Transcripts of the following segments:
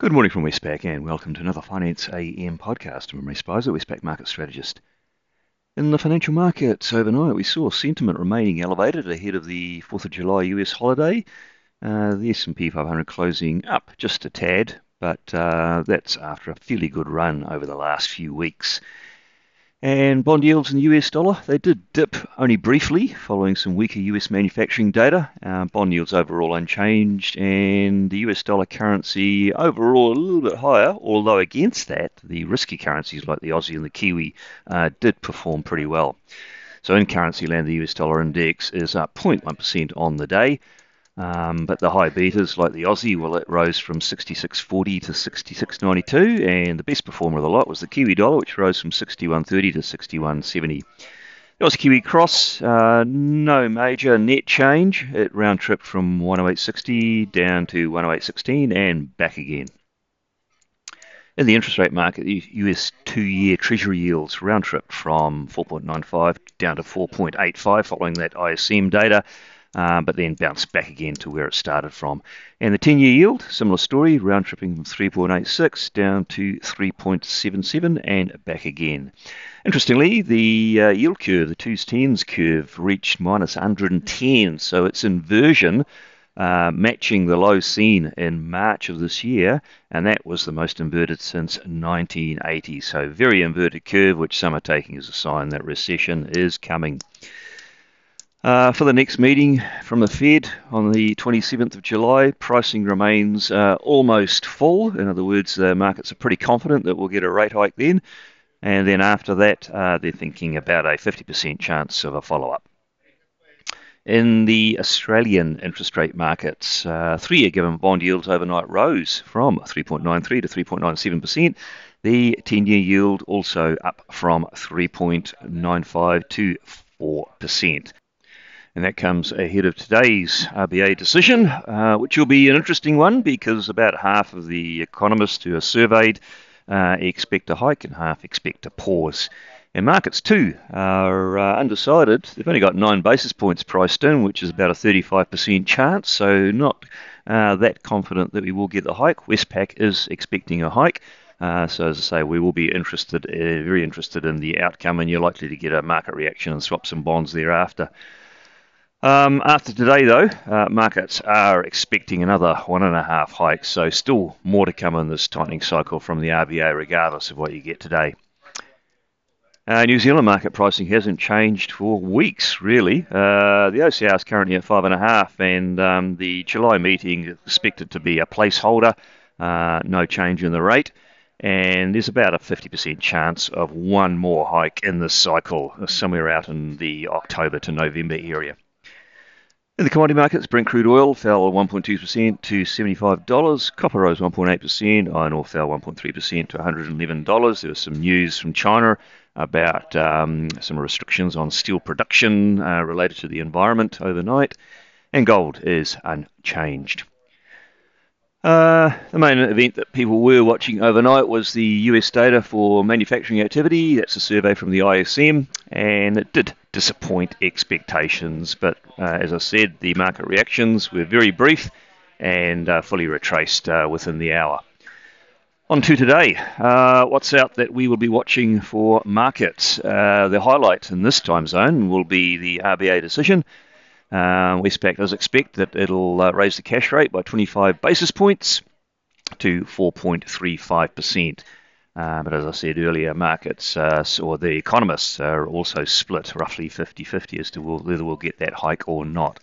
Good morning from Westpac and welcome to another Finance AM podcast. I'm Ray Speizer, Westpac market strategist. In the financial markets overnight, we saw sentiment remaining elevated ahead of the 4th of July US holiday. Uh, the S&P 500 closing up just a tad, but uh, that's after a fairly good run over the last few weeks. And bond yields in the US dollar, they did dip only briefly following some weaker US manufacturing data. Uh, bond yields overall unchanged, and the US dollar currency overall a little bit higher, although against that, the risky currencies like the Aussie and the Kiwi uh, did perform pretty well. So in currency land, the US dollar index is up 0.1% on the day. Um, but the high betas, like the Aussie, well, it rose from 66.40 to 66.92, and the best performer of the lot was the Kiwi dollar, which rose from 61.30 to 61.70. The Aussie Kiwi cross, uh, no major net change. It round tripped from 108.60 down to 108.16 and back again. In the interest rate market, the US two year Treasury yields round tripped from 4.95 down to 4.85 following that ISM data uh, but then bounced back again to where it started from. And the 10 year yield, similar story, round tripping from 3.86 down to 3.77 and back again. Interestingly, the uh, yield curve, the 2's 10s curve, reached minus 110, so its inversion. Uh, matching the low seen in March of this year, and that was the most inverted since 1980. So, very inverted curve, which some are taking as a sign that recession is coming. Uh, for the next meeting from the Fed on the 27th of July, pricing remains uh, almost full. In other words, the markets are pretty confident that we'll get a rate hike then. And then after that, uh, they're thinking about a 50% chance of a follow up. In the Australian interest rate markets, uh, three year given bond yields overnight rose from 3.93 to 3.97%. The 10 year yield also up from 3.95 to 4% and that comes ahead of today's RBA decision, uh, which will be an interesting one because about half of the economists who are surveyed uh, expect a hike and half expect a pause. And markets too are uh, undecided. They've only got nine basis points priced in, which is about a 35% chance, so not uh, that confident that we will get the hike. Westpac is expecting a hike. Uh, so as I say, we will be interested, uh, very interested in the outcome, and you're likely to get a market reaction and swap some bonds thereafter. Um, after today, though, uh, markets are expecting another one and a half hikes, so still more to come in this tightening cycle from the RBA, regardless of what you get today. Uh, New Zealand market pricing hasn't changed for weeks, really. Uh, the OCR is currently at five and a half, and um, the July meeting is expected to be a placeholder. Uh, no change in the rate, and there's about a 50% chance of one more hike in this cycle, somewhere out in the October to November area. In the commodity markets, Brent crude oil fell 1.2% to $75. Copper rose 1.8%. Iron ore fell 1.3% to $111. There was some news from China about um, some restrictions on steel production uh, related to the environment overnight. And gold is unchanged. Uh, the main event that people were watching overnight was the US data for manufacturing activity. That's a survey from the ISM, and it did disappoint expectations. But uh, as I said, the market reactions were very brief and uh, fully retraced uh, within the hour. On to today. Uh, what's out that we will be watching for markets? Uh, the highlight in this time zone will be the RBA decision. Uh, Westpac does expect that it'll raise the cash rate by 25 basis points to 4.35%. Uh, but as I said earlier, markets uh, or the economists are also split roughly 50 50 as to whether we'll get that hike or not.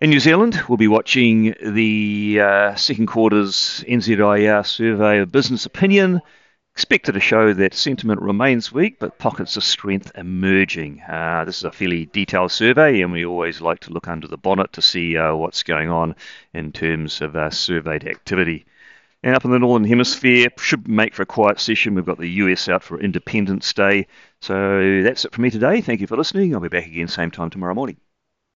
In New Zealand, we'll be watching the uh, second quarter's NZIER survey of business opinion expected to show that sentiment remains weak, but pockets of strength emerging. Uh, this is a fairly detailed survey, and we always like to look under the bonnet to see uh, what's going on in terms of uh, surveyed activity. And up in the Northern Hemisphere, should make for a quiet session. We've got the US out for Independence Day. So that's it for me today. Thank you for listening. I'll be back again same time tomorrow morning.